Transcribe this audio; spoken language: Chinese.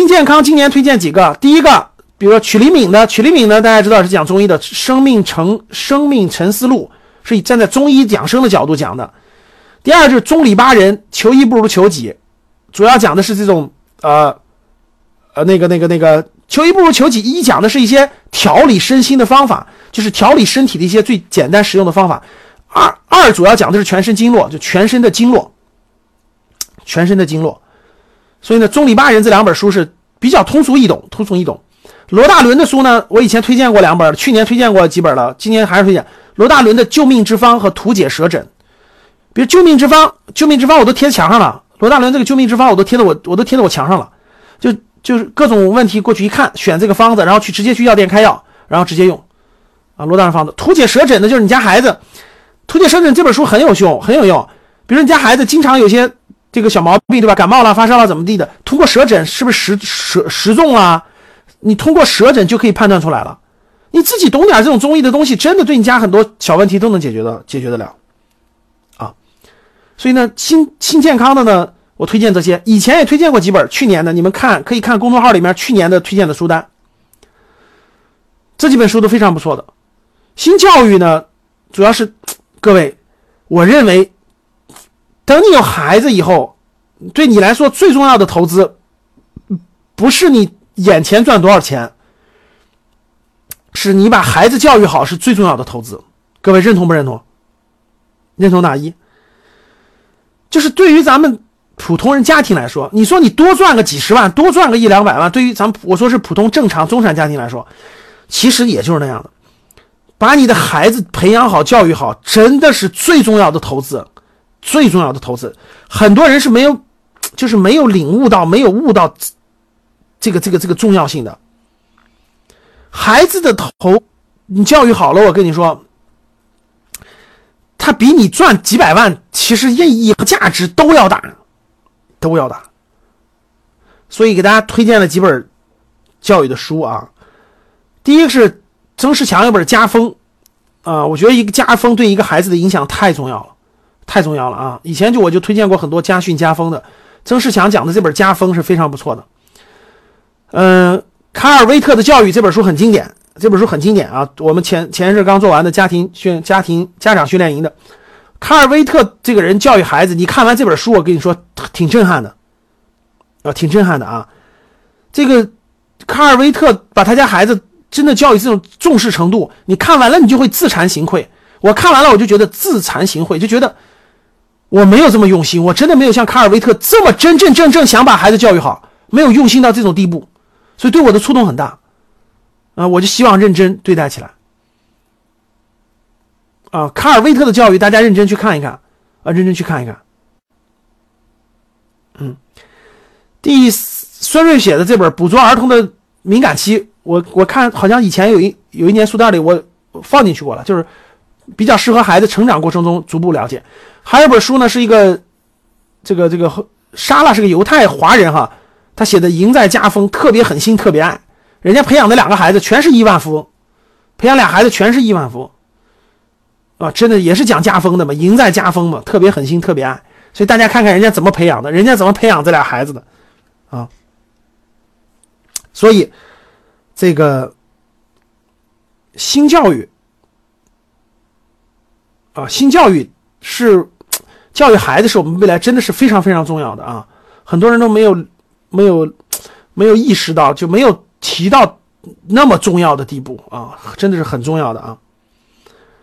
新健康今年推荐几个？第一个，比如说曲黎敏的，曲黎敏呢，大家知道是讲中医的，《生命沉生命沉思录》是以站在中医养生的角度讲的。第二就是中里巴人，求医不如求己，主要讲的是这种呃呃那个那个那个求医不如求己，一讲的是一些调理身心的方法，就是调理身体的一些最简单实用的方法。二二主要讲的是全身经络，就全身的经络，全身的经络。所以呢，中里巴人这两本书是比较通俗易懂，通俗易懂。罗大伦的书呢，我以前推荐过两本，去年推荐过几本了，今年还是推荐罗大伦的《救命之方》和《图解舌诊》。比如《救命之方》，《救命之方》我都贴墙上了。罗大伦这个《救命之方》我都贴到我，我都贴到我墙上了。就就是各种问题过去一看，选这个方子，然后去直接去药店开药，然后直接用。啊，罗大伦方子。图解舌诊的就是你家孩子，《图解舌诊》这本书很有用，很有用。比如你家孩子经常有些这个小毛病，对吧？感冒了、发烧了怎么地的，通过舌诊是不是食食食重啊？你通过舌诊就可以判断出来了。你自己懂点这种中医的东西，真的对你家很多小问题都能解决的，解决得了啊。所以呢，新新健康的呢，我推荐这些。以前也推荐过几本，去年的你们看可以看公众号里面去年的推荐的书单。这几本书都非常不错的。新教育呢，主要是各位，我认为，等你有孩子以后，对你来说最重要的投资，不是你眼前赚多少钱，是你把孩子教育好是最重要的投资。各位认同不认同？认同打一？就是对于咱们普通人家庭来说，你说你多赚个几十万，多赚个一两百万，对于咱们我说是普通正常中产家庭来说，其实也就是那样的。把你的孩子培养好、教育好，真的是最重要的投资，最重要的投资。很多人是没有，就是没有领悟到、没有悟到这个、这个、这个重要性的。孩子的头，你教育好了，我跟你说。他比你赚几百万，其实意义和价值都要大，都要大。所以给大家推荐了几本教育的书啊。第一个是曾仕强有本《家风》，啊，我觉得一个家风对一个孩子的影响太重要了，太重要了啊！以前就我就推荐过很多家训家风的，曾仕强讲的这本《家风》是非常不错的。嗯，卡尔威特的教育这本书很经典。这本书很经典啊，我们前前一阵刚做完的家庭训家庭家长训练营的，卡尔威特这个人教育孩子，你看完这本书，我跟你说挺震撼的，啊，挺震撼的啊。这个卡尔威特把他家孩子真的教育这种重视程度，你看完了你就会自惭形秽。我看完了我就觉得自惭形秽，就觉得我没有这么用心，我真的没有像卡尔威特这么真真正正想把孩子教育好，没有用心到这种地步，所以对我的触动很大。啊，我就希望认真对待起来。啊，卡尔威特的教育，大家认真去看一看，啊，认真去看一看。嗯，第孙瑞写的这本《捕捉儿童的敏感期》，我我看好像以前有一有一年书单里我放进去过了，就是比较适合孩子成长过程中逐步了解。还有本书呢，是一个这个这个莎拉是个犹太华人哈，他写的《赢在家风》，特别狠心，特别爱。人家培养的两个孩子全是亿万富翁，培养俩孩子全是亿万富翁，啊，真的也是讲家风的嘛，赢在家风嘛，特别狠心，特别爱。所以大家看看人家怎么培养的，人家怎么培养这俩孩子的，啊，所以这个新教育啊，新教育是教育孩子是我们未来真的是非常非常重要的啊，很多人都没有没有没有意识到，就没有。提到那么重要的地步啊，真的是很重要的啊。